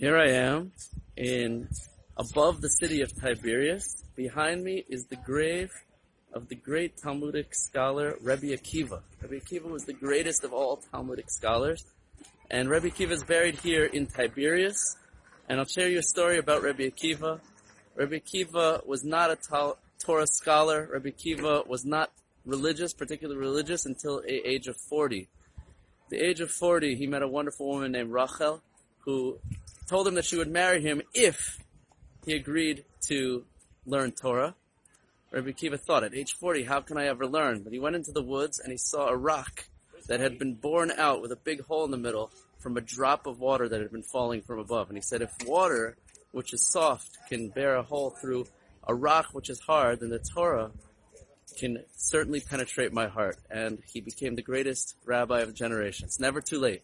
Here I am in above the city of Tiberias. Behind me is the grave of the great Talmudic scholar Rebbe Akiva. Rebbe Akiva was the greatest of all Talmudic scholars, and Rebbe Akiva is buried here in Tiberias. And I'll share you a story about Rebbe Akiva. Rebbe Akiva was not a Tal- Torah scholar. Rebbe Akiva was not religious, particularly religious, until the age of 40. the age of 40, he met a wonderful woman named Rachel, who told him that she would marry him if he agreed to learn Torah. Rabbi Akiva thought, at age 40, how can I ever learn? But he went into the woods and he saw a rock that had been borne out with a big hole in the middle from a drop of water that had been falling from above. And he said, if water, which is soft, can bear a hole through a rock which is hard, then the Torah can certainly penetrate my heart. And he became the greatest rabbi of the generation. It's never too late.